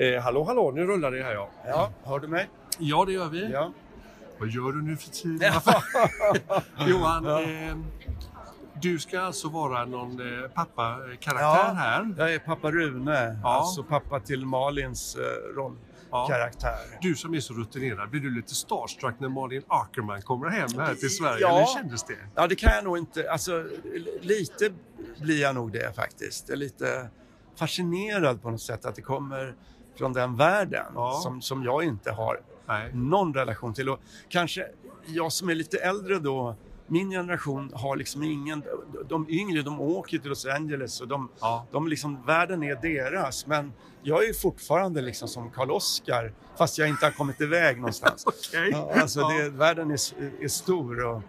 Eh, hallå, hallå, nu rullar det här ja. Ja, hör du mig? Ja, det gör vi. Ja. Vad gör du nu för tiden? Johan, eh, du ska alltså vara någon eh, pappakaraktär Ja. här. Jag är pappa Rune, Ja. alltså pappa till Malins eh, rollkaraktär. Du som är så rutinerad, blir du lite starstruck när Malin Ackerman kommer hem här till Sverige? Ja. Eller kändes det? Ja, det kan jag nog inte. Alltså, lite blir jag nog det faktiskt. Jag är lite fascinerad på något sätt att det kommer från den världen Ja. som, som jag inte har Nej. någon relation till. Och kanske jag som är lite äldre då, min generation har liksom ingen... De yngre, de åker till Los Angeles och de, Ja. de liksom, världen är deras. Men jag är fortfarande liksom som Karl Oskar fast jag inte har kommit iväg någonstans. Okej. Ja, alltså det, världen är, är stor. Och,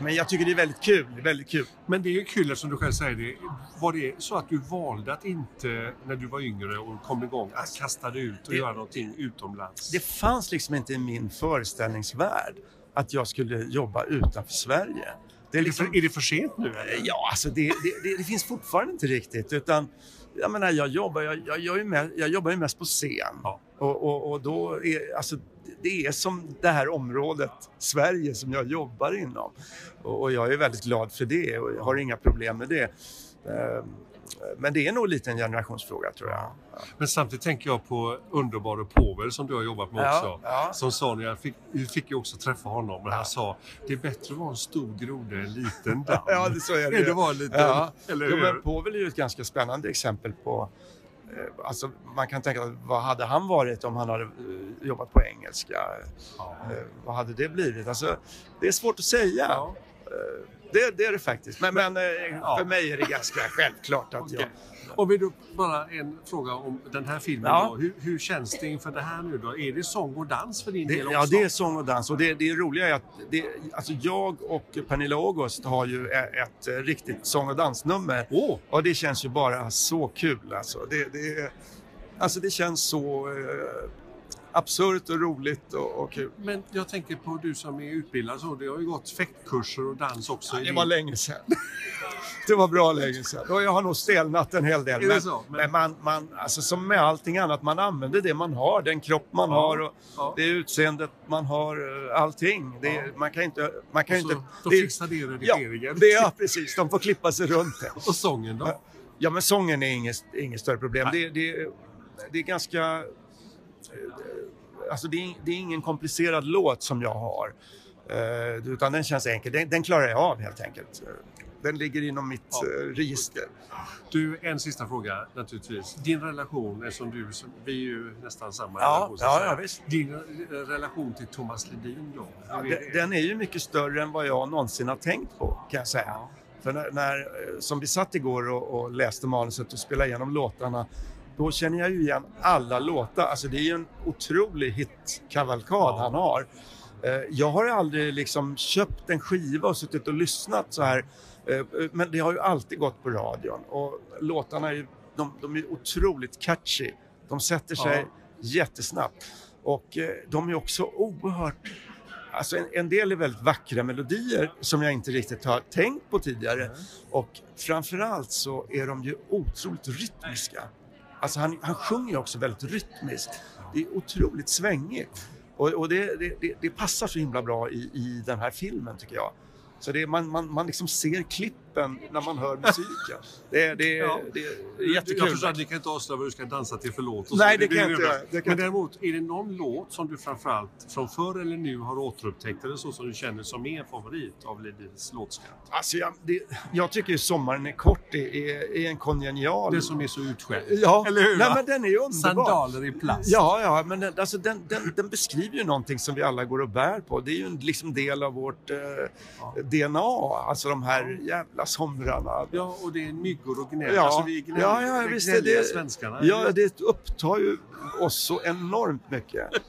men jag tycker det är väldigt kul. Det är väldigt kul. Men det är kul som du själv säger det. Var det så att du valde att inte, när du var yngre och kom igång, att kasta dig ut och Det- göra någonting utomlands? Det fanns liksom inte i min föreställningsvärld att jag skulle jobba utanför Sverige. Det är är, det liksom, för, är det för sent nu? Eller? Ja, alltså det, det, det, det finns fortfarande inte riktigt. Utan, jag menar, jag jobbar, jag, jag, jag, med, jag jobbar ju mest på scen. Ja. Och, och, och då är, alltså, det är som det här området, Sverige, som jag jobbar inom. Och, och jag är väldigt glad för det och har inga problem med det. Ehm, Men det är nog lite en generationsfråga, tror jag. Men samtidigt tänker jag på underbara Povel som du har jobbat med Ja, också. ja. Som sa, när jag fick, vi fick ju också träffa honom, men han sa det är bättre att vara en stor groda än en liten damm. Ja, det så är det. Det var en liten, Ja. eller hur? men Povel är ju ett ganska spännande exempel på... eh, Alltså, man kan tänka, vad hade han varit om han hade eh, jobbat på engelska? Ja. Eh, vad hade det blivit? Alltså, det är svårt att säga. Det, det är det faktiskt. Men, men eh, Ja. för mig är det ganska självklart att jag... Okej. Och vill du bara en fråga om den här filmen Ja. då. Hur, hur känns det inför det här nu då? Är det sång och dans för din Det, del också? ja, det är sång och dans. Och det, det roliga är att det, alltså jag och Pernilla August har ju e- ett, eh, riktigt sång och dansnummer. Åh! Och det känns ju bara så kul alltså. Det, det, alltså det känns så eh, absurt och roligt och, och kul. Men jag tänker på du som är utbildad så. Det har ju gått fäktkurser och dans också. i Det din- var länge sedan. Det var bra länge sedan. Och jag har nog stelnat en hel del. Men, så? Men- men man, man, alltså som med allting annat, man använder det man har, den kropp man Ja, har och ja. det utseendet man har, eh, allting. Det, Ja. Man kan inte... Man kan så, inte då det- fixar det ja, redigeringen. det, ja, precis. De får klippa sig runt det. Och sången då? Ja, men sången är inget, inget större problem. Det, det, det är ganska... Alltså det är, det är ingen komplicerad låt som jag har. Eh, utan den känns enkel. Den, den klarar jag av helt enkelt. Den ligger inom mitt Ja. eh, register. Du, en sista fråga naturligtvis. Din relation, eftersom du, vi är ju nästan samma Ja, relation. ja, ja, visst. Din eh, relation till Thomas Ledin då? Är Den, den är ju mycket större än vad jag någonsin har tänkt på, kan jag säga. Ja. För när, när, eh, som vi satt igår och, och läste manuset och spelade igenom låtarna, då känner jag ju igen alla låtar. Alltså det är ju en otrolig hitkavalkad han har. Eh, Jag har aldrig liksom köpt en skiva och suttit och lyssnat så här. Eh, Men det har ju alltid gått på radion och låtarna är ju, de, de är otroligt catchy. De sätter sig Ja. jättesnabbt. Och eh, de är också oerhört Alltså en, en del är väldigt vackra melodier som jag inte riktigt har tänkt på tidigare. Och framförallt så är de ju otroligt rytmiska. Alltså han, han sjunger ju också väldigt rytmiskt. Det är otroligt svängigt. Och, och det, det, det, det passar så himla bra i, i den här filmen tycker jag. Så det, är- man, man, man liksom ser klippen när man hör musiken. Det, det, Ja. det är Jag jättekul. förstår att ni kan inte avslöja vad du ska dansa till för låt. Nej, så. det kan jag inte är göra. Det Men jag däremot, är det någon låt som du framförallt från förr eller nu har återupptäckt eller så som du känner som är en favorit av Ledins låtskatt? Alltså jag, det, jag tycker ju Sommaren är kort är, är, är en kongenial... Det som är så utskällt. Ja, Eller hur? Nej, men den är ju underbar. Sandaler i plast. Ja, ja, men den, alltså den, den, den beskriver ju någonting som vi alla går och bär på. Det är ju en liksom del av vårt eh, DNA, alltså de här jävla somrarna. Ja, och det är myggor och gnäll. Ja, Alltså, vi gnäll, ja, ja, vi visst gnälliga det... svenskarna. Ja, det upptar ju oss så enormt mycket.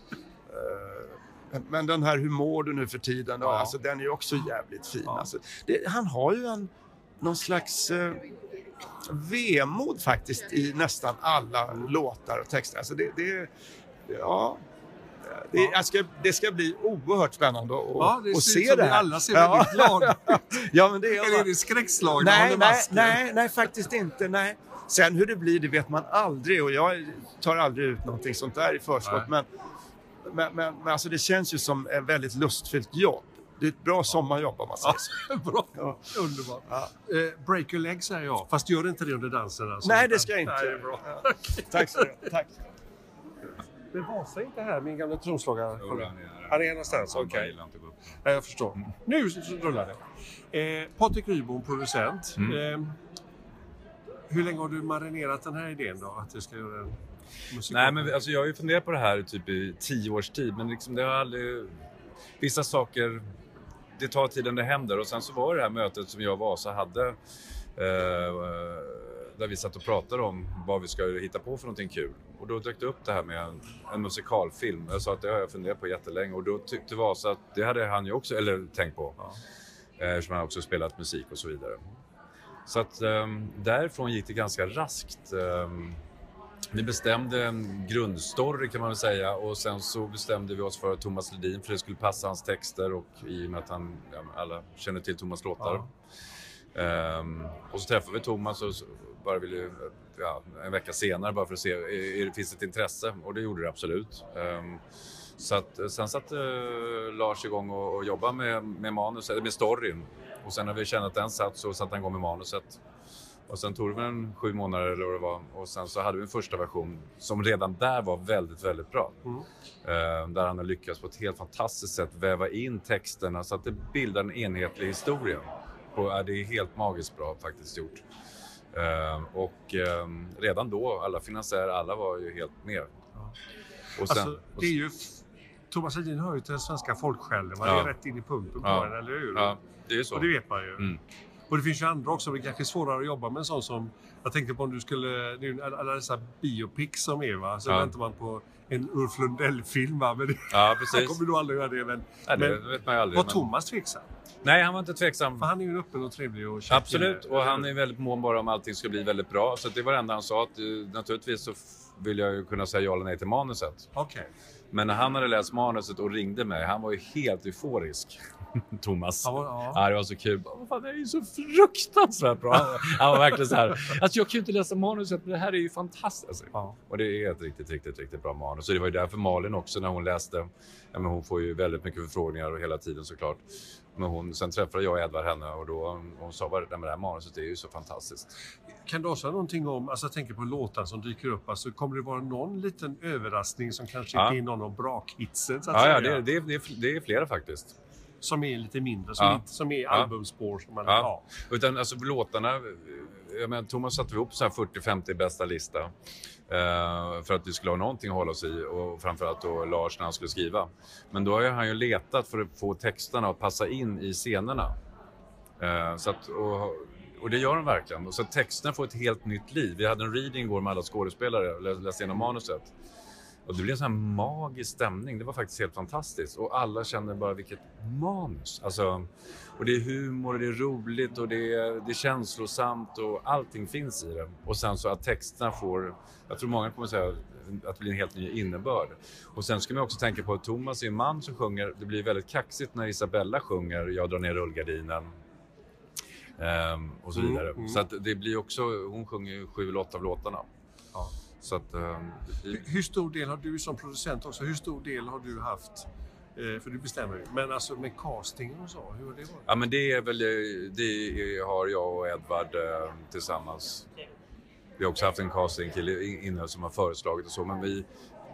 Eh, Men den här Hur mår du nu för tiden? Ja. Alltså, den är ju också jävligt fin. Ja. Alltså, det, han har ju en, någon slags eh, vemod faktiskt i nästan alla låtar och texter. Alltså, det, det, ja, det, Ja. ska, det ska bli oerhört spännande att, Ja, det ut se det här. alla ser väldigt glada ja, men det är Eller är det skräckslagna nej, nej, nej, nej, faktiskt inte. Nej. Sen hur det blir, det vet man aldrig och jag tar aldrig ut någonting sånt där i förskott. Men, men, men, men alltså det känns ju som ett väldigt lustfyllt jobb. Det är ett bra sommarjobb om man säger så. Bra. Ja. Underbart. Ja. Eh, break your leg säger jag, fast gör inte det under dansen. Alltså. Nej, det ska jag inte. Nej, bra. Ja. Tack så mycket. Tack. Men Vasa är inte här, min gamla trumslagare. Han är här. Någonstans, okej. upp. Ja, jag förstår. Nu så rullar det. Eh, Patrik Rybom, producent. Mm. Eh, hur länge har du marinerat den här idén då? Att du ska göra en musikal? Nej, men alltså, jag har ju funderat på det här typ i tio års tid, men liksom, det har aldrig... Vissa saker, det tar tid innan det händer. Och sen så var det det här mötet som jag och Vasa hade, eh, där vi satt och pratade om vad vi ska hitta på för någonting kul. Och då dök det upp det här med en, en musikalfilm. Jag sa att det har jag funderat på jättelänge och då tyckte Vasa att det hade han ju också, eller tänkt på. Eh, Eftersom han också spelat musik och så vidare. Så att um, därifrån gick det ganska raskt. Ehm, vi bestämde en grundstory kan man väl säga och sen så bestämde vi oss för Thomas Ledin för det skulle passa hans texter och i och med att han, ja, alla känner till Thomas låtar. Ehm, och så träffade vi Thomas och bara ville, ja, en vecka senare bara för att se, är, är, finns det ett intresse? Och det gjorde det absolut. Ehm, så att, sen satte eh, Lars igång och, och jobbade med, med manus, eller med storyn. Och sen när vi kände att den satt så satte han igång med manuset. Och sen tog det väl en sju månader eller vad det var. Och sen så hade vi en första version som redan där var väldigt, väldigt bra. Mm. Eh, där han har lyckats på ett helt fantastiskt sätt väva in texterna så att det bildar en enhetlig historia. Och, det är helt magiskt bra faktiskt gjort. Eh, och eh, redan då, alla finansiärer, alla var ju helt med. Och sen, Alltså, det är ju... Thomas Ledin hör ju till den svenska folksjälen. Man Ja. är rätt in i punkten på Ja. den, eller hur? ja, det är så. Och det vet man ju. Mm. Och det finns ju andra också, men det kanske är svårare att jobba med en sån som... Jag tänkte på om du skulle... Alla dessa biopics som är va? Så Ja. väntar man på en Ulf Lundell-film? Men Ja, han kommer nog aldrig göra det. Men, Nej, det men vet man aldrig. var men- Thomas tveksam? Nej, han var inte tveksam. För han är ju en öppen och trevlig och Absolut, och han är väldigt mån bara om allting ska bli väldigt bra. Så det var det enda han sa. Att, eh, naturligtvis så vill jag ju kunna säga ja eller nej till manuset. Okej. Men när han hade läst manuset och ringde mig, han var ju helt euforisk. Thomas. Ja, ja. Ja, det var så kul. "Vad fan, Det är ju så fruktansvärt bra. Han, var verkligen så här. Alltså, jag kan ju inte läsa manuset, men det här är ju fantastiskt. ja. Och det är ett riktigt, riktigt, riktigt bra manus. Så det var ju därför Malin också när hon läste. Ja, men hon får ju väldigt mycket förfrågningar och hela tiden såklart. Men hon, sen träffade jag och Edvard henne och då hon sa bara, "Nej, men det här manuset är ju så fantastiskt. Kan du säga någonting om, alltså jag tänker på låtar som dyker upp, alltså kommer det vara någon liten överraskning som kanske Ja. inte är någon av brakhitsen att Ja, ja det, det, det, är- det är flera faktiskt. Som är lite mindre, som, Ja. inte, som är Ja. albumspår som man... Ja. Utan alltså låtarna, jag menar, Thomas satte ihop så här 40-50 bästa lista. eh, för att vi skulle ha någonting att hålla oss i och framförallt då Lars när han skulle skriva. Men då har ju han ju letat för att få texterna att passa in i scenerna. Eh, så att, och, och det gör de verkligen. Och så att texterna får ett helt nytt liv. Vi hade en reading igår med alla skådespelare och läste igenom manuset. Och det blev en sån här magisk stämning. Det var faktiskt helt fantastiskt. Och alla kände bara vilket manus. Alltså, och det är humor och det är roligt och det är, det är känslosamt och allting finns i det. Och sen så att texterna får, jag tror många kommer säga att det blir en helt ny innebörd. Och sen ska man också tänka på att Thomas är en man som sjunger, det blir väldigt kaxigt när Isabella sjunger Jag drar ner rullgardinen. Ehm, och så Mm, vidare. mm. Så att det blir också, hon sjunger ju sju eller åtta av låtarna. Ja. Så att, blir- Hur, hur stor del har du som producent också, hur stor del har du haft? Eh, för du bestämmer ju. Men alltså med castingen och så, hur har det varit? Ja, men det är väl, det har jag och Edvard eh, tillsammans. Vi har också haft en castingkille in- inne som har föreslagit och så, men vi,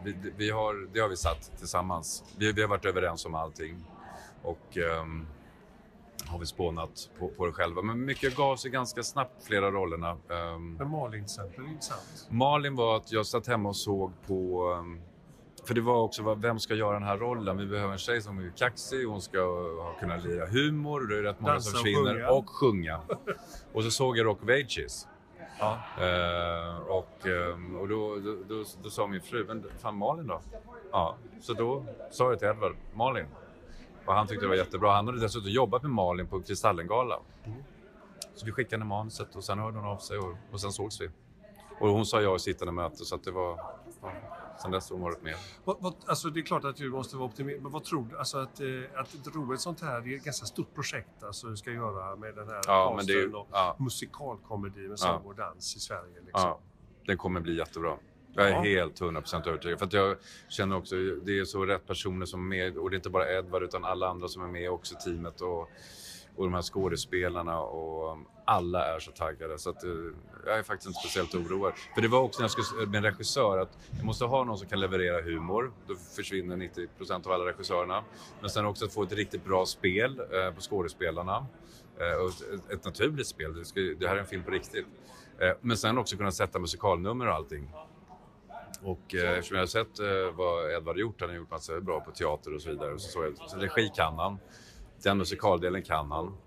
vi, vi har, det har vi satt tillsammans. Vi, vi har varit överens om allting och ehm, har vi spånat på, på det själva. Men mycket gav sig ganska snabbt, flera rollerna. Ehm, Men Malin till exempel, intressant. Malin var att jag satt hemma och såg på... um, För det var också, vem ska göra den här rollen? Vi behöver en tjej som är kaxig, hon ska kunna lira humor, det är rätt många Dansa som försvinner, och sjunga. Och så såg jag Rock of Ages. Ja. Eh, och ehm, och då, då, då, då sa min fru, men fan Malin då? Ja, så då sa jag till Edvard, Malin. Och han tyckte det var jättebra. Han hade dessutom jobbat med Malin på Kristallengala. Så vi skickade manuset och sen hörde hon av sig och, och sen sågs vi. Och hon sa ja i sittande möte så att det var... Ja. sen dess har de varit med. Vad, vad, alltså det är klart att du måste vara optimistisk, men vad tror du? Alltså att, eh, att dro ett sånt här, det är ett ganska stort projekt alltså du ska göra med den här Ja, casten och ja. musikalkomedi med sång och dans i Sverige. Liksom. Ja, den kommer bli jättebra. Jag är Ja. helt 100% övertygad. För att jag känner också, det är så rätt personer som är med. Och det är inte bara Edvard utan alla andra som är med också teamet. Och, och de här skådespelarna och alla är så taggade. Så att, eh, jag är faktiskt inte speciellt oroad. För det var också när jag skulle med en regissör att jag måste ha någon som kan leverera humor. Då försvinner 90% av alla regissörerna. Men sen också att få ett riktigt bra spel eh, på skådespelarna. Eh, och ett, naturligt spel. Det, här är en film på riktigt. Men sen också kunna sätta musikalnummer och allting. Och eh, eftersom jag har sett eh, vad Edvard gjort, han har gjort massa bra på teater och så vidare. Och så, såg jag, så regi kan han. Den musikaldelen kan han.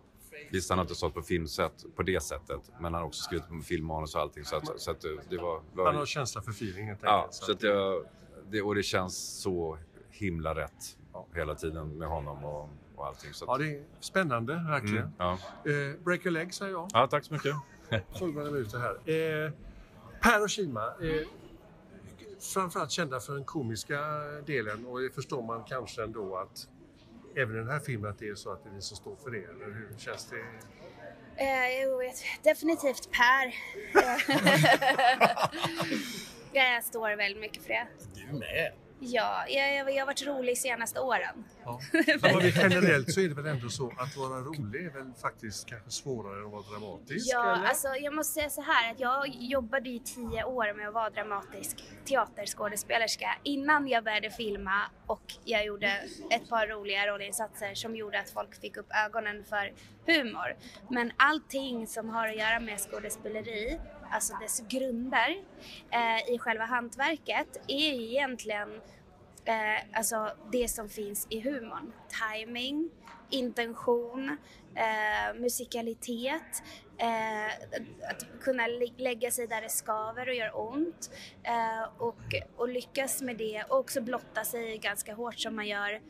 Visst, han har inte stått på filmset på det sättet, men han har också skrivit på filmmanus och allting. Så, att, så att det- det var... var Han har känsla för feeling helt ja, så att jag, det, och det känns så himla rätt hela tiden med honom och, och allting. Så att, ja, det är spännande, verkligen. mm, ja. Eh, break a leg säger jag. ja, tack så mycket. 12 minuter här. Eh, per och Kima, eh, framförallt kända för den komiska delen och det förstår man kanske ändå att även i den här filmen att det är så att det är ni som står för det, eller hur känns det? Eh, jo, definitivt Per. jag står väldigt mycket för det. Du med. Ja, jag, jag, har varit rolig senaste åren. Ja. Men generellt så är det väl ändå så att vara rolig är väl faktiskt kanske svårare än att vara dramatisk? Ja, eller? alltså jag måste säga så här att jag jobbade i tio år med att vara dramatisk teaterskådespelerska innan jag började filma och jag gjorde ett par roliga rollinsatser som gjorde att folk fick upp ögonen för humor. Men allting som har att göra med skådespeleri, alltså dess grunder eh, i själva hantverket är egentligen eh, alltså det som finns i humorn. Timing, intention, eh, musikalitet, eh, att kunna lä- lägga sig där det skaver och gör ont eh, och, och lyckas med det och också blotta sig ganska hårt som man gör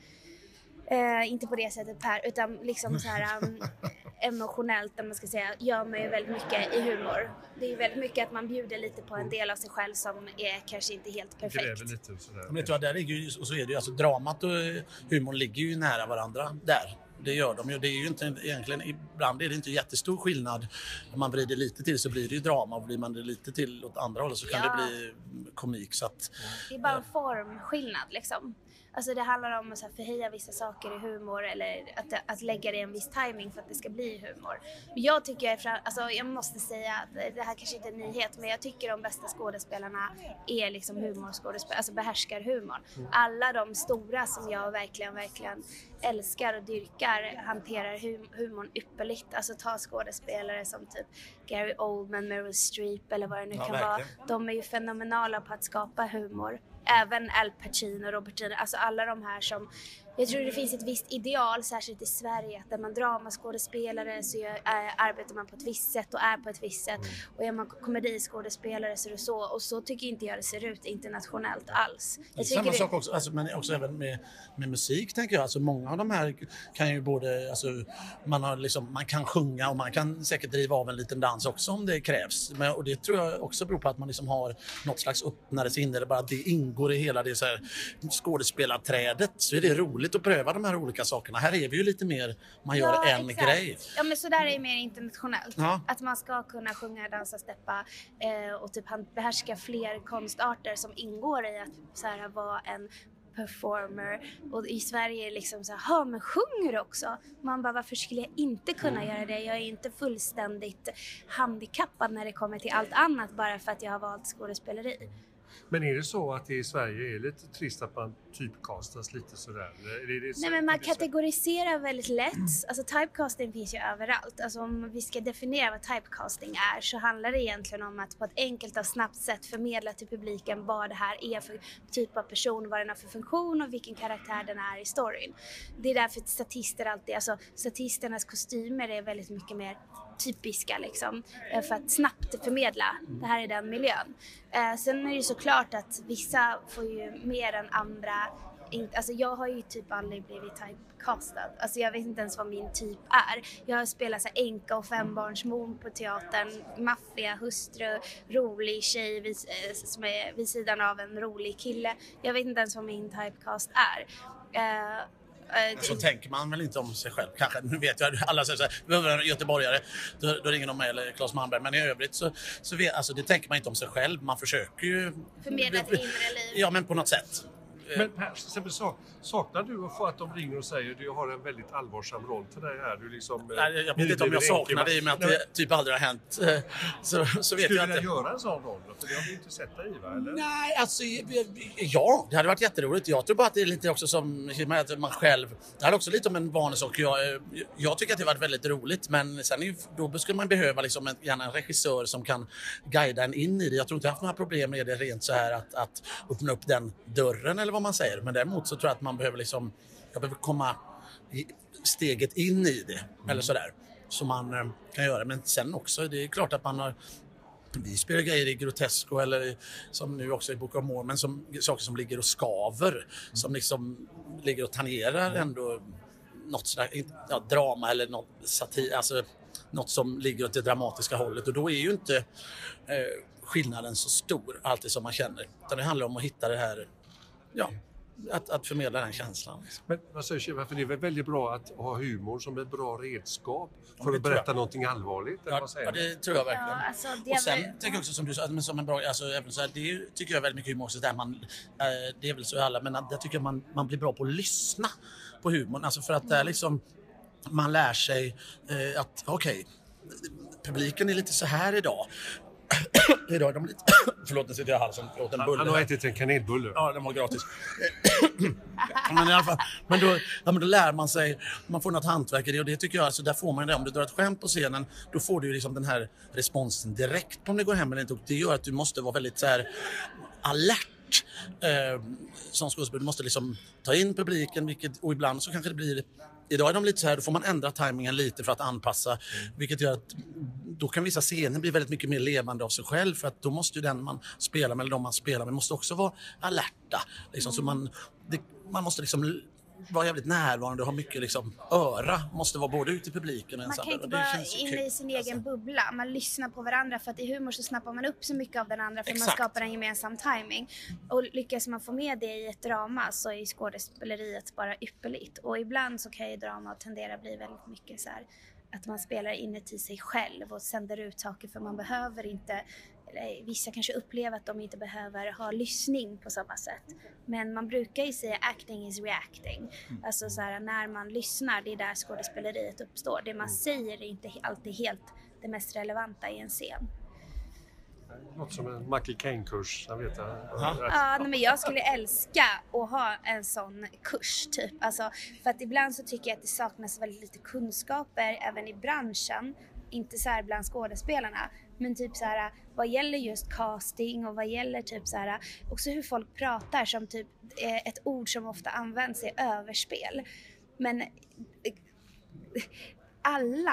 Eh, inte på det sättet Per, utan liksom så här um, emotionellt, om man ska säga, gör man ju väldigt mycket i humor. Det är ju väldigt mycket att man bjuder lite på en del av sig själv som är kanske inte helt perfekt. Gräver lite och sådär. Men vet du vad, där ligger ju, och så är det ju, alltså dramat och eh, humorn ligger ju nära varandra där. Det gör de ju. Det är ju inte egentligen, ibland är det inte jättestor skillnad. Om man vrider lite till så blir det ju drama och vrider man det lite till åt andra hållet så kan Ja. det bli komik. Så att, Det är bara en formskillnad liksom. Alltså det handlar om att så förhöja vissa saker i humor eller att, att lägga det i en viss timing för att det ska bli humor. Men Jag tycker, fra- alltså jag måste säga att det här kanske inte är en nyhet, men jag tycker de bästa skådespelarna är liksom humorskådespelare, alltså behärskar humorn. Alla de stora som jag verkligen, verkligen älskar och dyrkar hanterar hum- humorn ypperligt. Alltså ta skådespelare som typ Gary Oldman, Meryl Streep eller vad det nu Ja, kan verkligen. vara. De är ju fenomenala på att skapa humor. Även Al Pacino, Robert De Niro, alltså alla de här som... Jag tror det finns ett visst ideal, särskilt i Sverige, att när man dramaskådespelare så gör, äh, arbetar man på ett visst sätt och är på ett visst sätt. Och är man komediskådespelare så är det så. Och så tycker inte jag det ser ut internationellt alls. Är Jag samma sak också, alltså, men också även med, med musik tänker jag. Alltså, många av de här kan ju både, alltså, man, har liksom, man kan sjunga och man kan säkert driva av en liten dans också om det krävs. Men, och det tror jag också beror på att man liksom har något slags öppnare sinne, eller bara att det ingår i hela det så här, skådespelarträdet. Så är det roligt att pröva de här olika sakerna. Här är vi ju lite mer, man gör Ja, en exakt. grej. Ja men så där är det mer internationellt. Ja. Att man ska kunna sjunga, dansa, steppa eh, och typ behärska fler konstarter som ingår i att så här, vara en performer och i Sverige är det liksom så här, "Ha, men sjunger också? Man bara, varför skulle jag inte kunna göra det? Jag är inte fullständigt handikappad när det kommer till allt annat bara för att jag har valt skådespeleri. Men är det så att det i Sverige är lite trist att man typkastas lite sådär? Så- Nej men man kategoriserar väldigt lätt. Alltså typecasting finns ju överallt. Alltså om vi ska definiera vad typecasting är så handlar det egentligen om att på ett enkelt och snabbt sätt förmedla till publiken vad det här är för typ av person, vad den har för funktion och vilken karaktär den är i storyn. Det är därför statister alltid, alltså statisternas kostymer är väldigt mycket mer typiska liksom eh, för att snabbt förmedla det här är den miljön. Eh, sen är det ju såklart att vissa får ju mer än andra inte, alltså jag har ju typ aldrig blivit typecastad. Alltså jag vet inte ens vad min typ är. Jag har spelat så enka änka och fembarnsmor på teatern, maffia, hustru, rolig tjej vid, eh, som är vid sidan av en rolig kille. Jag vet inte ens vad min typecast är. Uh, så tänker man väl inte om sig själv kanske. Nu vet jag alla säger så här, vi behöver en göteborgare, då, då ringer de mig eller Claes Malmberg. Men i övrigt så, så vet, alltså, det tänker man inte om sig själv. Man försöker ju... Förmedla ett inre liv. Ja, men på något sätt. Men Per, till exempel, saknar du att få att de ringer och säger att du har en väldigt allvarsam roll för dig här? Du liksom, eh, Nej, jag vet inte om jag saknar det i och med att det typ aldrig har hänt. Eh, så, så vet Skulle jag du vilja göra en sån roll? För det har vi inte sett dig i va? Eller? Nej, alltså ja, det hade varit jätteroligt. Jag tror bara att det är lite också som att man själv... Det är också lite om en vanesak. Jag, eh, jag tycker att det har varit väldigt roligt men sen då skulle man behöva liksom en, gärna en regissör som kan guida en in i det. Jag tror inte jag har haft några problem med det rent så här att, att öppna upp den dörren eller vad man säger. Men däremot så tror jag att man behöver liksom, jag behöver komma steget in i det mm. eller sådär. Så man eh, kan göra. Men sen också, det är klart att man har vi spelar grejer i Grotesco eller som nu också i Book of Mormon, som, saker som ligger och skaver, mm. som liksom ligger och tangerar ändå något sådär, ja, drama eller något satir, alltså något som ligger åt det dramatiska hållet och då är ju inte eh, skillnaden så stor alltid som man känner. Utan det handlar om att hitta det här ja, att, att förmedla den känslan. Liksom. Men vad säger Shiva, för det är väl väldigt bra att ha humor som ett bra redskap för att berätta någonting allvarligt? Ja, ja, det tror jag verkligen. Ja, alltså, och sen väl... tänker jag också som du sa, men som en bra, alltså, även så här, det tycker jag väldigt mycket humor också, där man, äh, det är väl så i alla, men där tycker jag man, man blir bra på att lyssna på humorn. Alltså för att där liksom man lär sig eh, att okej, okay, publiken är lite så här idag. Idag är de lite... Förlåt, nu sitter jag i halsen. Förlåt, en bulle. Han har ätit en kanelbulle. Ja, den var gratis. men i alla fall, men då, ja, men då lär man sig, man får något hantverk i det och det tycker jag, alltså, där får man det. Om du drar ett skämt på scenen, då får du liksom den här responsen direkt om det går hem eller inte. Och det gör att du måste vara väldigt så här alert eh, som skådespelare. Du måste liksom ta in publiken, vilket, och ibland så kanske det blir Idag är de lite så här, då får man ändra tajmingen lite för att anpassa, mm. vilket gör att då kan vissa scener bli väldigt mycket mer levande av sig själv för att då måste ju den man spelar med, eller de man spelar med, måste också vara alerta. Liksom, mm. så man, det, man måste liksom vara jävligt närvarande och ha mycket liksom, öra. Måste vara både ute i publiken och Man kan inte vara inne i sin egen alltså. bubbla. Man lyssnar på varandra för att i humor så snappar man upp så mycket av den andra för Exakt. man skapar en gemensam timing. Och lyckas man få med det i ett drama så är skådespeleriet bara ypperligt. Och ibland så kan ju drama tendera bli väldigt mycket så här att man spelar inuti sig själv och sänder ut saker för man behöver inte vissa kanske upplever att de inte behöver ha lyssning på samma sätt. Men man brukar ju säga acting is reacting. Mm. Alltså så här, när man lyssnar, det är där skådespeleriet uppstår. Det man mm. säger är inte alltid helt det mest relevanta i en scen. Något som en Michael Caine-kurs, jag vet jag. Ja, men jag skulle älska att ha en sån kurs typ. Alltså, för att ibland så tycker jag att det saknas väldigt lite kunskaper även i branschen. Inte så här bland skådespelarna, men typ så här vad gäller just casting och vad gäller typ så här också hur folk pratar som typ eh, ett ord som ofta används är överspel. Men eh, alla...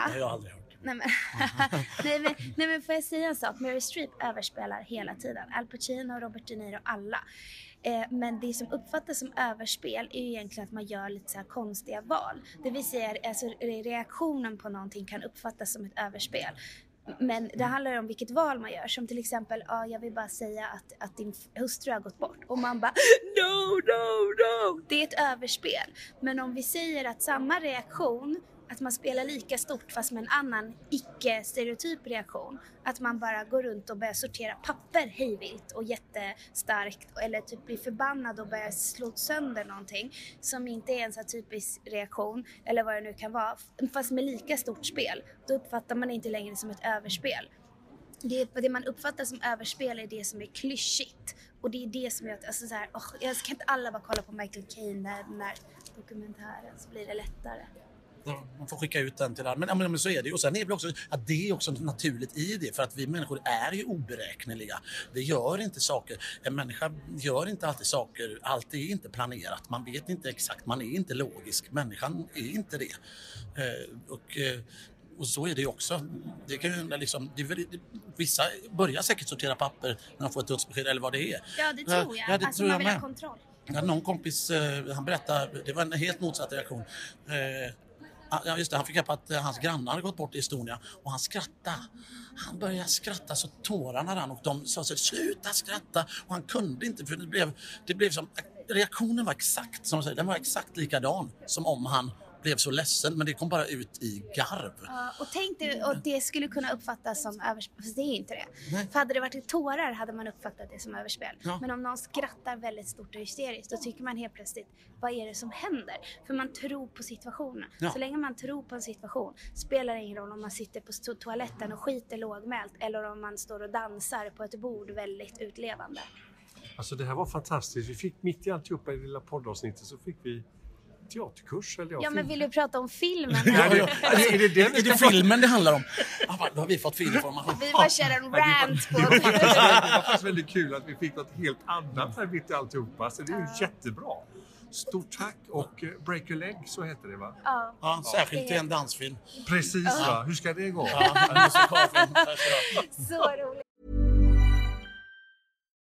Nej men, nej, men, nej men får jag säga en sak? Mary Streep överspelar hela tiden. Al Pacino, Robert De Niro, alla. Eh, men det som uppfattas som överspel är ju egentligen att man gör lite så konstiga val. Det vill säga alltså, reaktionen på någonting kan uppfattas som ett överspel. Men det handlar om vilket val man gör. Som till exempel, ja, jag vill bara säga att, att din hustru har gått bort. Och man bara no, no, no. Det är ett överspel. Men om vi säger att samma reaktion att man spelar lika stort fast med en annan icke-stereotyp reaktion. Att man bara går runt och börjar sortera papper hejvilt och jättestarkt eller typ blir förbannad och börjar slå sönder någonting som inte är en så typisk reaktion eller vad det nu kan vara fast med lika stort spel. Då uppfattar man det inte längre som ett överspel. Det, det man uppfattar som överspel är det som är klyschigt och det är det som gör att, alltså så här, oh, jag ska inte alla bara kolla på Michael Caine när, där dokumentären så blir det lättare. Man får skicka ut den till alla. Men, men så är det ju. Och sen är det också att det är också naturligt i det. För att vi människor är ju oberäkneliga. Vi gör inte saker. En människa gör inte alltid saker. Allt är inte planerat. Man vet inte exakt. Man är inte logisk. Människan är inte det. Eh, och, eh, och så är det också. Det kan ju liksom, det är, vissa börjar säkert sortera papper när de får ett dödsbesked eller vad det är. Ja, det tror jag. Ja, det alltså, tror man vill ha kontroll. Jag hade någon kompis, eh, han berättade, det var en helt motsatt reaktion. Ja, just det, han fick reda på att eh, hans grannar hade gått bort i Estonia och han skrattade. Han började skratta så tårarna rann och de sa så sluta skratta och han kunde inte för det blev, det blev som, reaktionen var exakt som de säger, den var exakt likadan som om han blev så ledsen men det kom bara ut i garv. Ja, och tänk dig, och det skulle kunna uppfattas som överspel, fast det är inte det. Nej. För hade det varit tårar hade man uppfattat det som överspel. Ja. Men om någon skrattar väldigt stort och hysteriskt då tycker man helt plötsligt, vad är det som händer? För man tror på situationen. Ja. Så länge man tror på en situation spelar det ingen roll om man sitter på to toaletten och skiter lågmält eller om man står och dansar på ett bord väldigt utlevande. Alltså det här var fantastiskt. Vi fick mitt i alltihopa i det lilla poddavsnittet så fick vi teaterkurs. Eller ja, ja men vill du prata om filmen? ja, ja. är det, den är det filmen det handlar om? Ah, då har vi fått filinformation. Vi bara kör en rant på det. Det var faktiskt väldigt kul att vi fick något helt annat här mitt i alltihopa. Så det är ju jättebra. Stort tack och uh, Break a leg, så heter det va? Ja. ja särskilt till en dansfilm. Precis ja. va, hur ska det gå? Ja, så roligt.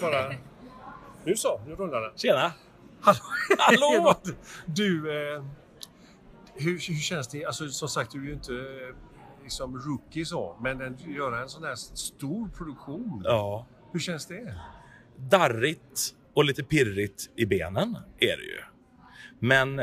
Bara... Nu så, nu rullar den. Tjena! Hallå! Hallå! du, eh, hur, hur känns det? Alltså som sagt, du är ju inte eh, liksom rookie så, men att göra en sån här stor produktion. Ja. Hur känns det? Darrigt och lite pirrigt i benen är det ju. Men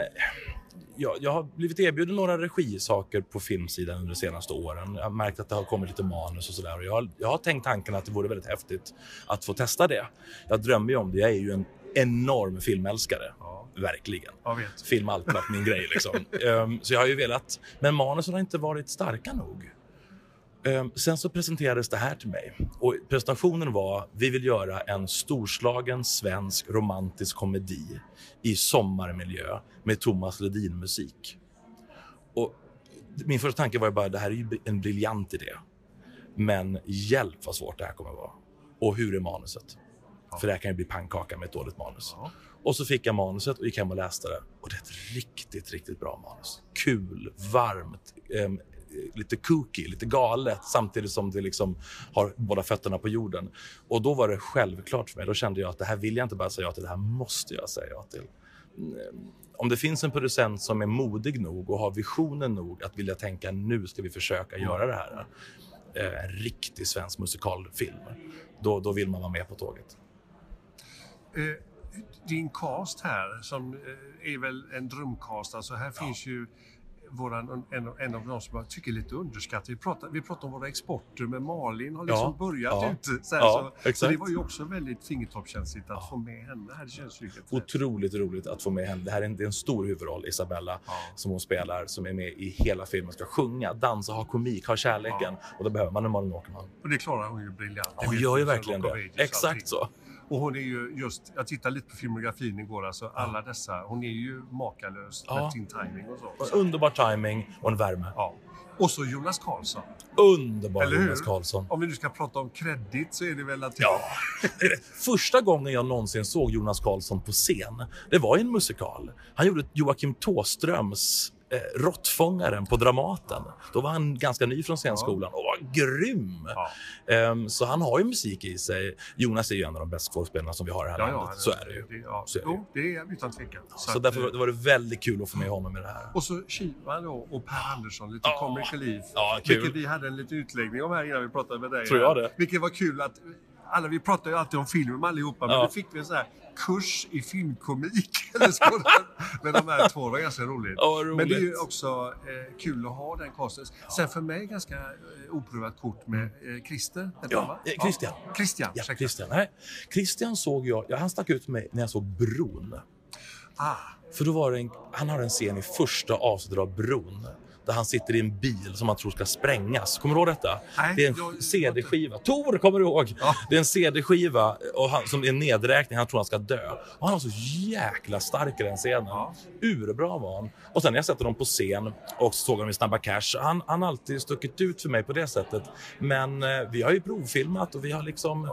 jag, jag har blivit erbjuden några regisaker på filmsidan under de senaste åren. Jag har märkt att det har kommit lite manus och sådär. Jag, jag har tänkt tanken att det vore väldigt häftigt att få testa det. Jag drömmer ju om det. Jag är ju en enorm filmälskare. Ja. Verkligen. Film har alltid varit min grej. Liksom. um, så jag har ju velat. Men manusen har inte varit starka nog. Um, sen så presenterades det här till mig. Och presentationen var vi vill göra en storslagen svensk romantisk komedi i sommarmiljö med Thomas Ledin-musik. Och min första tanke var bara det här är ju en briljant idé. Men hjälp vad svårt det här kommer att vara. Och hur är manuset? Ja. För det här kan ju bli pannkaka med ett dåligt manus. Ja. Och så fick jag manuset och gick hem och läste det. Och det är ett riktigt, riktigt bra manus. Kul, varmt, eh, lite kooky, lite galet samtidigt som det liksom har båda fötterna på jorden. Och då var det självklart för mig. Då kände jag att det här vill jag inte bara säga ja till, det här måste jag säga ja till. Mm, om det finns en producent som är modig nog och har visionen nog att vilja tänka nu ska vi försöka göra det här. Eh, en riktig svensk musikalfilm. Då, då vill man vara med på tåget. Eh, din cast här som eh, är väl en drömcast. Alltså här ja. finns ju våran, en, en av de som jag tycker är lite underskattad. Vi pratar, vi pratar om våra exporter med Malin har liksom ja, börjat ja, ute. Så, ja, så, så, det var ju också väldigt fingertoppskänsligt att få med henne här. Det känns Otroligt roligt att få med henne. Det här är en, det är en stor huvudroll, Isabella, som hon spelar, som är med i hela filmen. Ska sjunga, dansa, ha komik, ha kärleken. Och då behöver man en Malin Åkerman. Och det klarar hon ju briljant. Hon gör ju verkligen det. Exakt så. Och hon är ju just, jag tittade lite på filmografin igår, alltså alla dessa, hon är ju makalös ja. med sin timing och så. Underbar timing och en värme. Ja. Och så Jonas Karlsson. Underbar Jonas Karlsson. Om vi nu ska prata om kredit så är det väl att... Ja. Första gången jag någonsin såg Jonas Karlsson på scen, det var i en musikal. Han gjorde Joakim Tåströms eh, Råttfångaren på Dramaten. Då var han ganska ny från scenskolan och var grym. Ja. Um, så han har ju musik i sig. Jonas är ju en av de bästa skådespelarna som vi har i det här ja, landet. Ja, så är det ju. Det, ja. så är det, jo, det är utan tvekan. Så, så därför att, var det väldigt kul att få med honom i det här. Och så Kiva då och Per Andersson, lite ja. comic relief. Ja, kul. Vilket vi hade en liten utläggning om här innan vi pratade med dig. Tror jag det. Vilket var kul att alla, vi pratar ju alltid om film med allihopa, men Ja. nu fick vi en sån här kurs i filmkomik med de här två. Var ganska roligt. Ja, roligt. Men det är ju också eh, kul att ha den casten. Sen för mig ganska eh, oprövat kort med eh, Christer. Ja, eh, Christian. Christian, Ja. Christian. Nej, Christian såg jag, ja, han stack ut mig när jag såg Bron. Ah, För då var det en, han har en scen i första avsnittet av Bron där han sitter i en bil som han tror ska sprängas. Kommer du ihåg detta? Nej, det är en jag- CD-skiva. Tor, kommer du ihåg? Ja. Det är en CD-skiva och han, som är en nedräkning. Han tror han ska dö. Och han var så jäkla stark i den scenen. Ja. Urbra var han. Och sen när jag sätter dem på scen och så såg honom i Snabba Cash. Han har alltid stuckit ut för mig på det sättet. Men eh, vi har ju provfilmat och vi har liksom...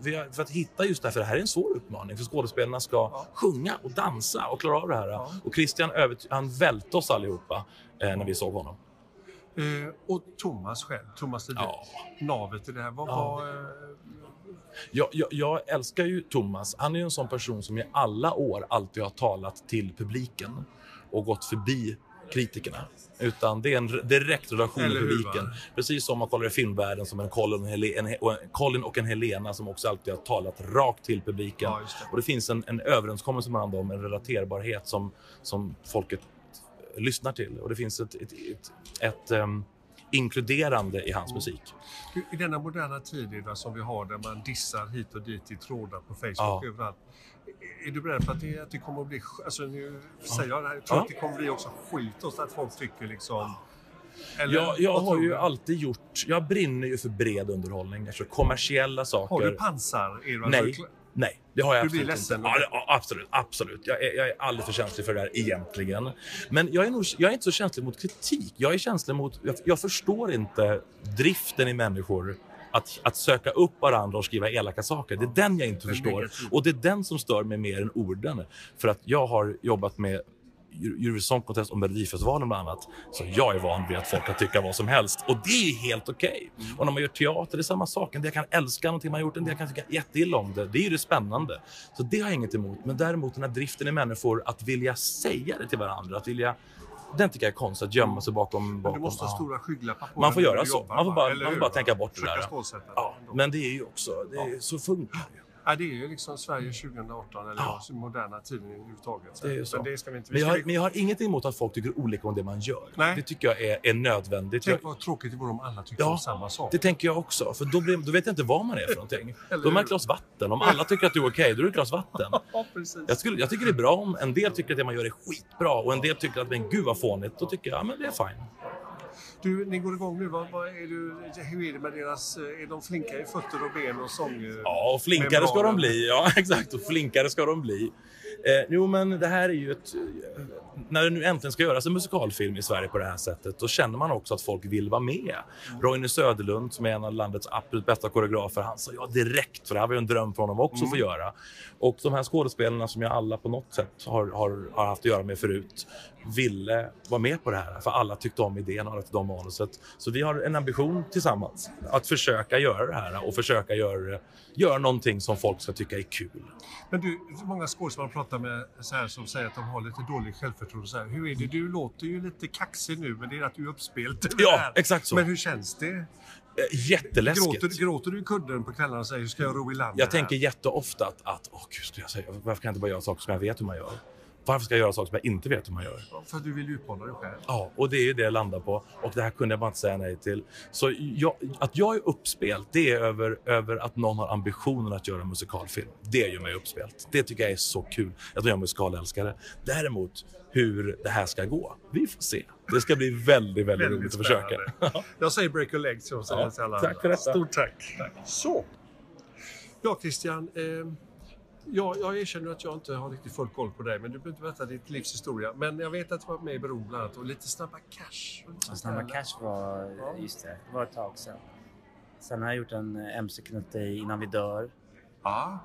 Vi har, för att hitta just det här, för det här är en svår utmaning. För skådespelarna ska sjunga och dansa och klara av det här. Och Christian övert- han välte oss allihopa när vi såg honom. eh, och Thomas själv, Thomas Ledin. Ja. Navet i det här. Vad Ja. var... Eh, Jag, jag, jag älskar ju Thomas. Han är ju en sån person som i alla år alltid har talat till publiken och gått förbi kritikerna. Utan det är en re- direkt relation med publiken. Precis som man kollar i filmvärlden som en Colin, och en en, Colin och en Helena som också alltid har talat rakt till publiken. Ja, det. Och det finns en, en överenskommelse mellan dem, en relaterbarhet som, som folket eh, lyssnar till. Och det finns ett, ett, ett, ett ehm, inkluderande i hans musik. I- I denna moderna tid Ida, som vi har där man dissar hit och dit i trådar på Facebook Ja. överallt. Är du beredd på att det, att det kommer att bli, alltså nu säger jag det här, jag tror Ja. att det kommer att bli också skit och att folk tycker liksom... Eller, Jag, jag har ju du? alltid gjort... Jag brinner ju för bred underhållning. Alltså kommersiella saker. Har du pansar? Är du Nej. alltså- Nej, det har jag Du blir absolut ledsen inte. Ja, absolut, absolut. Jag är, jag är alldeles för känslig för det här egentligen. Men jag är, nog, jag är inte så känslig mot kritik. Jag är känslig mot... Jag, jag förstår inte driften i människor att, att söka upp varandra och skriva elaka saker. Det är den jag inte förstår. Och det är den som stör mig mer än orden. För att jag har jobbat med Eurovision Contest och Melodifestivalen bland annat. Så jag är van vid att folk kan tycka vad som helst. Och det är helt okej. Och när man gör teater, det är samma sak. En del kan älska någonting man gjort, en del kan tycka jätteilla om det. Det är ju det spännande. Så det har jag inget emot. Men däremot den här driften i människor att vilja säga det till varandra, att vilja... Den tycker jag är konstigt, att gömma sig bakom... Men bakom du måste ha ja. stora skygglappar på Man får göra så. jobbar, Man får bara- man får bara tänka bort det där. Ja, men det är ju också... Det är, så funkar det. Ja, det är ju liksom Sverige 2018 eller Ja. ja. moderna tiden överhuvudtaget. Det är så. Men det ska vi inte... Vi Men jag, har, men jag har inget emot att folk tycker olika om det man gör. Nej. Det tycker jag är, är nödvändigt. Jag, Tänk vad tråkigt det vore om alla tyckte Ja, om samma sak. det tänker jag också. För då, blir, då vet jag inte vad man är för någonting. Då är man ett glas vatten. Om alla tycker att du är okej, då är du ett glas vatten. Ja, precis. Jag, skulle, jag tycker det är bra om en del tycker att det man gör är skitbra och en del tycker att men gud vad fånigt. Då tycker jag, ja men det är fine. Du, ni går igång nu. Vad, vad är du, hur är det med deras... eh, Är de flinka i fötter och ben och sång? eh? Ja, och flinkare ska de bli. Ja, exakt. Och flinkare ska de bli. Eh, jo, men det här är ju ett... eh, När det nu äntligen ska göras en musikalfilm i Sverige på det här sättet, då känner man också att folk vill vara med. Roine Söderlund, som är en av landets absolut bästa koreografer, han sa ja direkt, för det här var ju en dröm för honom också att få göra. Och de här skådespelarna som jag alla på något sätt har, har, har haft att göra med förut, ville vara med på det här, för alla tyckte om idén och alla tyckte om manuset. Så vi har en ambition tillsammans att försöka göra det här och försöka göra, göra någonting som folk ska tycka är kul. Men du, många skådespelare pratar med så här, som säger att de har lite dåligt självförtroende. Så här, hur är det? Du låter ju lite kaxig nu, men det är att du är uppspelt. Ja, exakt så. Men hur känns det? Eh, Jätteläskigt. Gråter, gråter du i kudden på kvällarna och säger hur ska jag ro i land Jag tänker jätteofta att, att åh gud, ska jag säga, varför kan jag inte bara göra saker som jag vet hur man gör? Varför ska jag göra saker som jag inte vet hur man gör? För du vill utmana dig själv. Ja, och det är ju det jag landar på. Och det här kunde jag bara inte säga nej till. Så jag, att jag är uppspelt, det är över, över att någon har ambitionen att göra musikalfilm. Det gör mig uppspelt. Det tycker jag är så kul. Att jag är musikalälskare. Däremot hur det här ska gå, vi får se. Det ska bli väldigt, väldigt, roligt att försöka. Jag säger break a leg så Ja, jag tack för detta. Stort tack. Så. Ja, Christian. Eh, ja, jag erkänner att jag inte har riktigt full koll på dig, men du behöver inte berätta ditt livs historia. Men jag vet att du var med i Beroende bland annat och lite Snabba Cash. och Snabba. Cash var, just det, det var ett tag sedan. Sen har jag gjort en eh, MC-knutte i Innan vi dör. Ja,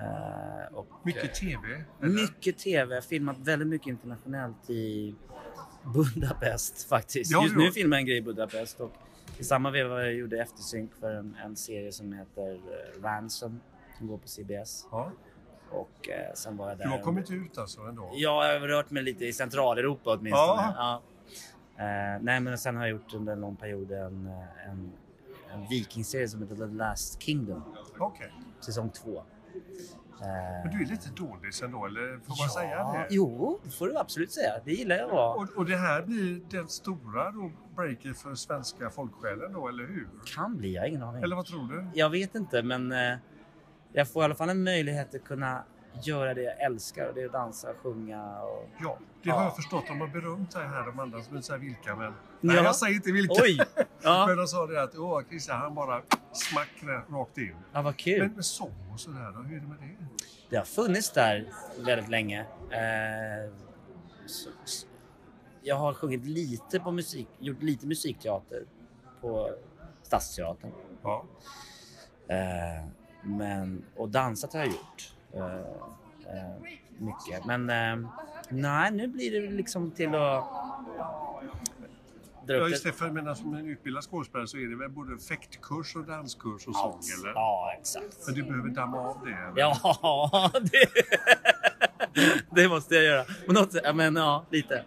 Eh, och, mycket eh, TV. eller? mycket TV. Jag har filmat väldigt mycket internationellt i Budapest faktiskt. Ja, Just ja. nu filmar jag en grej i Budapest och i samma veva jag gjorde eftersynk för en, en serie som heter Ransom som går på CBS. Ja. Och eh, sen var jag där. Du har kommit ut alltså ändå? Ja, jag har rört mig lite i Centraleuropa åtminstone. Ja. Ja. Eh, nej, men sen har jag gjort under en lång period en, eh, en en vikingserie som heter The Last Kingdom, Okej. säsong två. Eh, Men du är lite dålig ändå, eller får man säga det? Jo, det får du absolut säga. Det gillar jag att vara. Och, och det här blir den stora då, breaken för svenska folksjälen då, eller hur? Kan bli, jag har ingen aning. Eller vad tror du? Jag vet inte, men eh, jag får i alla fall en möjlighet att kunna göra det jag älskar och det är att dansa, sjunga och... Ja, det har Ja. jag förstått. De har berömt dig här, de andra som inte säger vilka. Men... Ja. Nej, jag säger inte vilka. Oj! Ja, Men de sa det att åh, Christian, han bara smack rakt in. ja vad kul. Men med sång och sådär, då, hur är det med det? Det har funnits där väldigt länge. Eh, så, så, jag har sjungit lite på musik, gjort lite musikteater på Stadsteatern. Ja. Eh, men, och dansat har jag gjort. Eh, eh, mycket. Men eh, nej, nu blir det liksom till att Ja, just det. För jag menar, som en utbildad skådespelare så är det väl både fäktkurs och danskurs och sång, eller? Ja, exakt. Men du behöver damma av det? eller? Ja, det, det måste jag göra. På något ja, men ja, lite.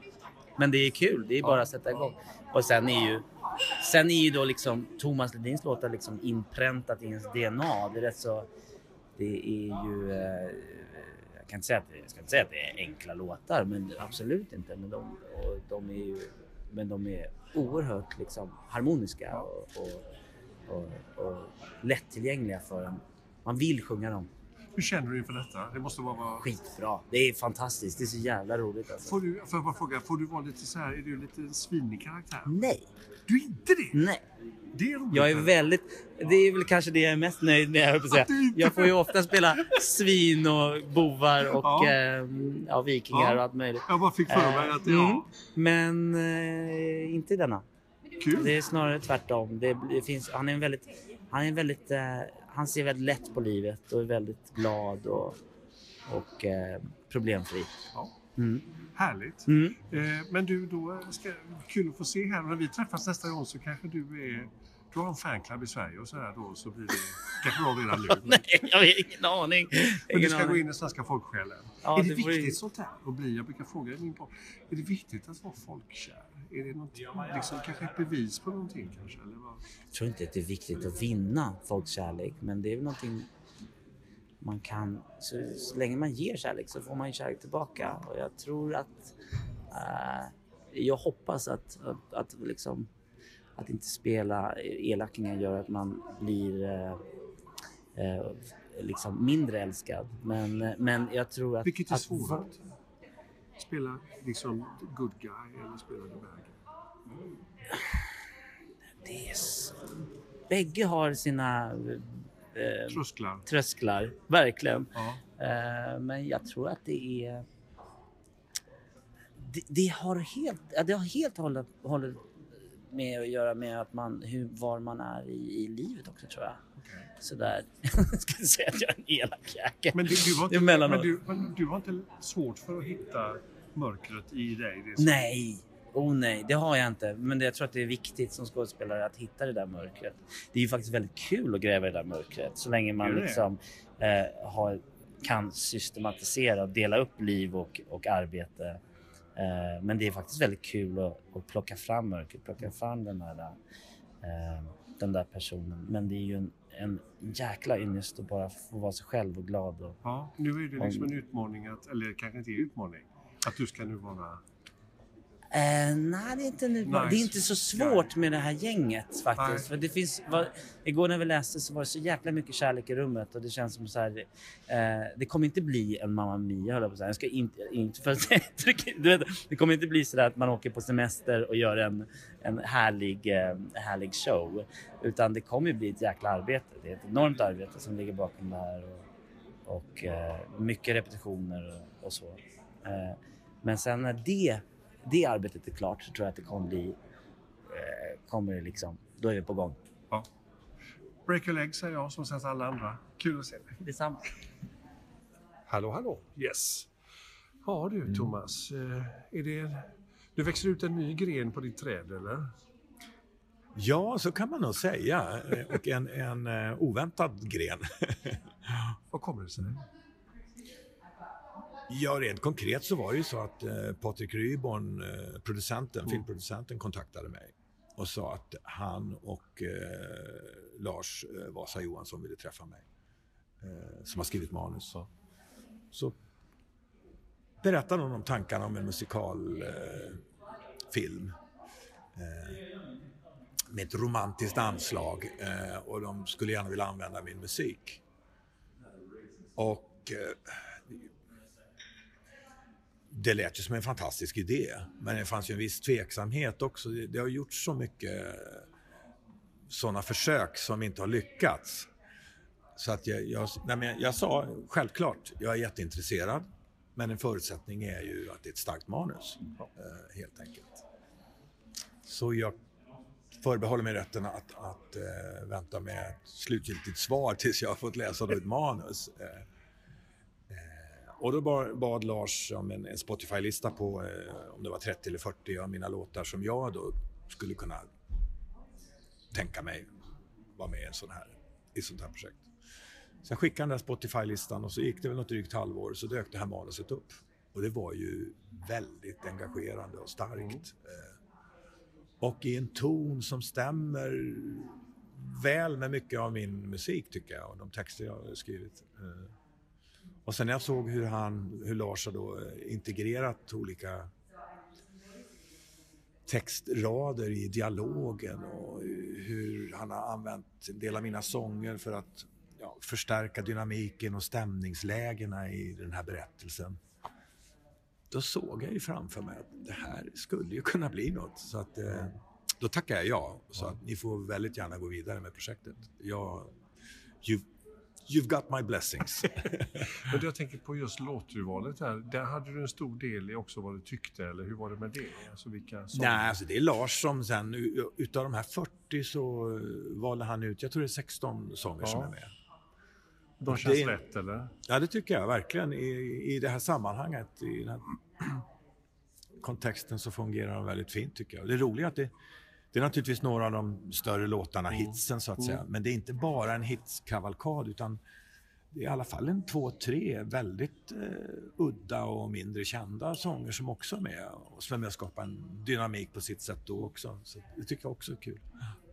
Men det är kul, det är bara att sätta igång. Och sen är ju, sen är ju då liksom Thomas Ledins låtar liksom inpräntat i ens DNA. Det är rätt så, det är ju, eh, jag kan inte säga att, det- jag ska inte säga att det är enkla låtar, men absolut inte. Men de, och de är ju, men de är oerhört liksom harmoniska och, och, och, och lättillgängliga för en. Man vill sjunga dem. Hur känner du inför detta? Det måste vara... vara... Skitbra. Det är fantastiskt. Det är så jävla roligt alltså. Får du, får jag bara fråga, får du vara lite så här, är du lite svinig karaktär? Nej, Du är inte det? nej. Det är roligt. Jag är väldigt... Det är väl kanske det jag är mest nöjd med, jag säga. Jag får ju ofta spela svin och bovar och Ja. ja. ja, vikingar Ja. och allt möjligt. Jag bara fick för mig att, Mm. ja, Men eh, inte denna. kul. Det är snarare tvärtom. Det, det finns, han är en väldigt... Han är en väldigt... Han ser väldigt lätt på livet och är väldigt glad och, och eh, problemfri. Ja. Mm. Härligt. Mm. Eh, men du, då ska, kul att få se här. När vi träffas nästa gång så kanske du är... Du har en fanclub i Sverige och så här då så blir det... kanske har redan nu. Nej, jag har ingen aning. men du ska aning. gå in i svenska folksjälen. Ja, är det, det viktigt ju- sånt här att bli? Jag brukar fråga min podd. Är det viktigt att vara folkkär? Är det något, liksom, kanske ett bevis på någonting kanske? Eller vad? Jag tror inte att det är viktigt att vinna folks kärlek, men det är väl någonting man kan... Så, så länge man ger kärlek så får man ju kärlek tillbaka. Och jag tror att... eh, jag hoppas att, att, att liksom... Att inte spela elakingar gör att man blir eh, eh, liksom mindre älskad. Men, men jag tror att... Vilket är att svårare? Spela liksom good guy eller spela the bad guy? Det är s- Bägge har sina eh, Trösklar. trösklar, verkligen. Ja. Eh, men jag tror att det är... Det, det har helt, det har helt hållit, hållit med att göra med att man, hur, var man är i, i livet också tror jag. Sådär. jag ska inte säga att jag är en elak jäkel. Men, du, du, var inte, men, du, du har inte svårt för att hitta mörkret i dig? Det som- Nej, oh nej, det har jag inte. Men jag tror att det är viktigt som skådespelare att hitta det där mörkret. Det är ju faktiskt väldigt kul att gräva i det där mörkret så länge man liksom eh, har, kan systematisera och dela upp liv och, och arbete. Eh, men det är faktiskt väldigt kul att, att plocka fram mörkret, plocka fram den där, eh, den där personen. Men det är ju en, en jäkla ynnest att bara få vara sig själv och glad. Och, Ja, nu är det liksom en utmaning, att, eller kanske inte är utmaning, att du ska nu vara... Eh, nej, det är, inte, nu, Nice det är inte så svårt med det här gänget faktiskt. Nej. För det finns, var, igår när vi läste så var det så jäkla mycket kärlek i rummet och det känns som så här. Eh, det kommer inte bli en Mamma Mia höll jag på att säga. Jag ska inte, inte för att du vet, Det kommer inte bli så där att man åker på semester och gör en, en härlig, eh, härlig show. Utan det kommer bli ett jäkla arbete. Det är ett enormt arbete som ligger bakom det här. Och, och eh, mycket repetitioner och, och så. Eh, men sen när det, det arbetet är klart så tror jag att det kommer bli, eh, kommer liksom, då är vi på gång. Ja. Break your leg säger jag, som säger alla andra. Kul att se dig. Detsamma. Hallå, hallå. Yes. Ja du Thomas, eh, är det... Du växer ut en ny gren på ditt träd eller? Ja, så kan man nog säga. Och en, en oväntad gren. Vad kommer det sig? Ja, rent konkret så var det ju så att eh, Patrik Ryborn, eh, producenten, filmproducenten, kontaktade mig och sa att han och eh, Lars eh, Vasa Johansson ville träffa mig. Eh, som har skrivit manus. Så, så berättade de om tankarna om en musikalfilm. Eh, med ett romantiskt anslag eh, och de skulle gärna vilja använda min musik. Och eh, det lät ju som en fantastisk idé, men det fanns ju en viss tveksamhet också. Det, det har gjorts så mycket sådana försök som inte har lyckats. Så att jag, jag, nej men jag sa självklart, jag är jätteintresserad, men en förutsättning är ju att det är ett starkt manus, eh, helt enkelt. Så jag förbehåller mig rätten att, att eh, vänta med ett slutgiltigt svar tills jag har fått läsa ett manus. Eh, och då bad, Lars om en, en Spotify-lista på eh, om det var 30 eller 40 av mina låtar som jag då skulle kunna tänka mig vara med i, en sån här, i sånt här projekt. Sen skickade han den Spotify-listan och så gick det väl något drygt halvår så dök det här manuset upp. Och det var ju väldigt engagerande och starkt. Eh, och i en ton som stämmer väl med mycket av min musik tycker jag och de texter jag har skrivit. Och sen när jag såg hur, han, hur Lars har då eh, integrerat olika textrader i dialogen och hur han har använt en del av mina sånger för att ja, förstärka dynamiken och stämningslägena i den här berättelsen. Då såg jag ju framför mig att det här skulle ju kunna bli något. Så att, eh, då tackade jag ja. Så att ni får väldigt gärna gå vidare med projektet. Jag, you've, got my blessings. Men jag tänker på just låturvalet här. Där hade du en stor del i också vad du tyckte, eller hur var det med det? Alltså vilka sånger? Nej, alltså det är Lars som sen, utav de här 40 så valde han ut, jag tror det är 16 sånger som Ja. är med. De känns det- rätt, eller? Ja, det tycker jag verkligen. I, i det här sammanhanget, i den här kontexten så fungerar de väldigt fint tycker jag. Det är roligt att det, det är naturligtvis några av de större låtarna, hitsen så att säga. Men det är inte bara en hitskavalkad utan det är i alla fall en två, tre väldigt eh, udda och mindre kända sånger som också är med och som är med och skapar en dynamik på sitt sätt då också. Så det tycker jag också är kul.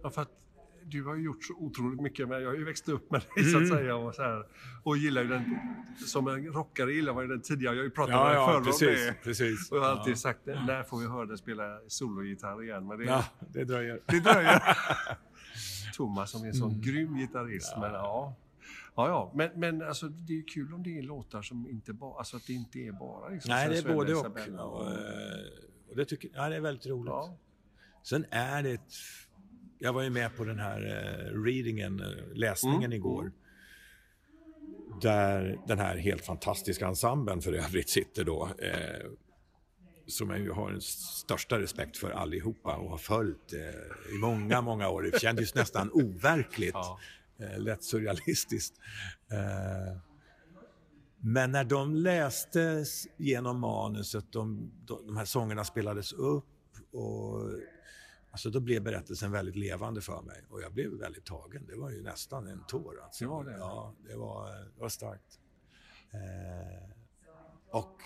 Ja, för att du har ju gjort så otroligt mycket, men jag har ju växt upp med dig så att säga och, så här, och gillar ju den, som en rockare gillar man ju den tidigare. Jag har ju pratat med dig förr precis, om det. precis. Och jag har alltid ja. sagt, när får vi höra dig spela sologitarr igen? Men det, Ja, det dröjer. det dröjer. Thomas som är en sån Mm. grym gitarrist. Men, ja. Ja, ja. Men, men alltså, det är kul om det är låtar som inte bara, alltså att det inte är bara liksom, Nej, det är både och. Och, eh, och det, tycker, ja, det är väldigt roligt. Ja. Sen är det... Ett, jag var ju med på den här eh, readingen, eh, läsningen Mm. igår. Där den här helt fantastiska ensemblen för övrigt sitter då. Eh, som jag ju har den största respekt för allihopa och har följt eh, i många, många år. Det kändes nästan overkligt. Ja. Eh, lätt surrealistiskt. Eh, men när de lästes genom manuset, de, de, de här sångerna spelades upp och alltså då blev berättelsen väldigt levande för mig och jag blev väldigt tagen. Det var ju nästan en tår. Alltså. Det var det? Ja, det var, det var starkt. Eh, och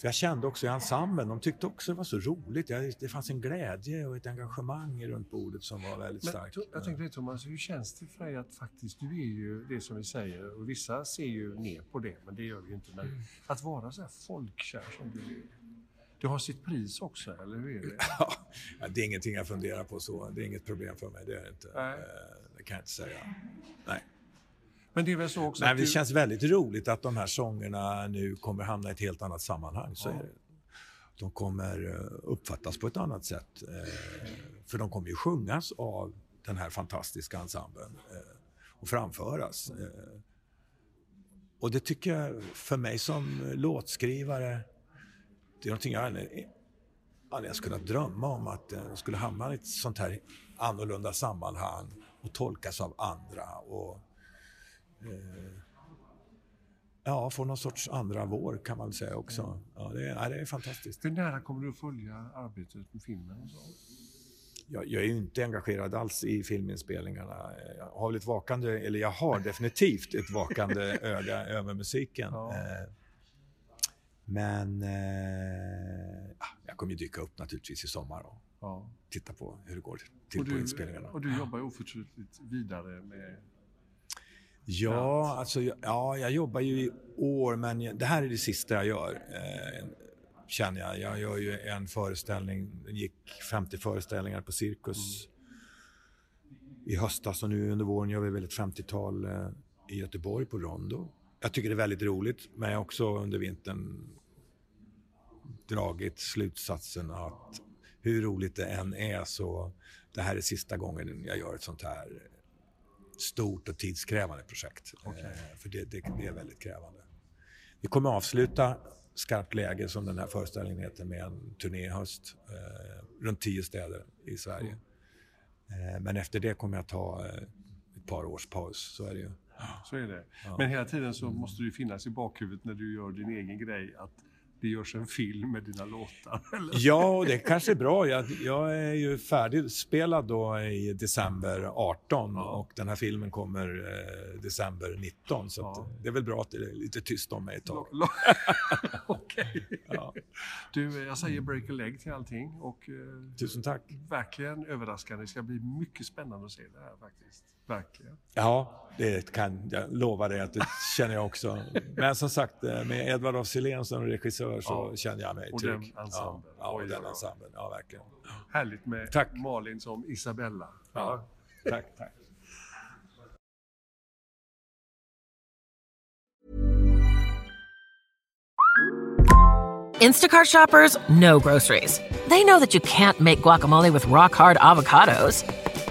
för jag kände också i ensemblen, de tyckte också det var så roligt. Det fanns en glädje och ett engagemang runt bordet som var väldigt starkt. jag tänkte Thomas, hur känns det för dig att faktiskt, du är ju det som vi säger, och vissa ser ju ner på det, men det gör vi ju inte. Men Mm. att vara så här folkkär som du är. Du har sitt pris också, eller hur är det? Ja, det är ingenting jag funderar på så. Det är inget problem för mig. Det är det inte. Nej. Eh, Det kan jag inte säga. Nej. Men det är väl så också Nej, att det du... känns väldigt roligt att de här sångerna nu kommer hamna i ett helt annat sammanhang. Så Ja. det. De kommer eh, uppfattas på ett annat sätt. eh, För de kommer ju sjungas av den här fantastiska ensemblen och framföras. Och det tycker jag, för mig som låtskrivare, det är någonting jag aldrig, aldrig ens kunnat drömma om att eh, de skulle hamna i ett sånt här annorlunda sammanhang och tolkas av andra. Och, eh, ja, få någon sorts andra vår kan man väl säga också. Ja, det, är, det är fantastiskt. Hur nära kommer du att följa arbetet med filmen? Jag, jag är ju inte engagerad alls i filminspelningarna. Jag har ett vakande, eller jag har definitivt ett vakande öga över musiken. Ja. Eh, Men eh, ja, jag kommer ju dyka upp naturligtvis i sommar och Ja. titta på hur det går till Och på du, inspelningarna. och du jobbar ju oförtrutet vidare med... Ja, alltså, ja, jag jobbar ju i år, men jag- det här är det sista jag gör. Eh, känner jag. Jag gör ju en föreställning, det gick 50 föreställningar på Cirkus i höstas och nu under våren gör vi väl ett 50-tal eh, i Göteborg på Rondo. Jag tycker det är väldigt roligt, men jag har också under vintern dragit slutsatsen att hur roligt det än är så det här är sista gången jag gör ett sånt här stort och tidskrävande projekt. Eh, för det, det, det är väldigt krävande. Vi kommer avsluta Skarpt läge, som den här föreställningen heter, med en turné i höst. Eh, runt tio städer i Sverige. Eh, men efter det kommer jag ta eh, ett par års paus, så är det ju. Så är det. Men hela tiden så måste det finnas i bakhuvudet när du gör din egen grej att det görs en film med dina låtar. Eller? Ja, det kanske är bra. Jag, jag är ju färdigspelad då i december 18 och den här filmen kommer eh, december 19. Så Ja. det är väl bra att det är lite tyst om mig ett tag. Okej. Ja. Du, jag säger break a leg till allting och eh, Tusen tack. verkligen överraskande. Det ska bli mycket spännande att se det här faktiskt. Verkligen. Ja, det kan jag lova dig att det känner jag också. Men som sagt, eh, med Edvard af Sillén som regissör så Ja. känner jag mig Och trygg. den ensemblen. Ja, ja, och den ensemblen. Ja, verkligen. Härligt med Tack. Malin som Isabella. Ja. Tack, tack. Instacart shoppers know groceries. They know that you can't make guacamole with rock hard avocados.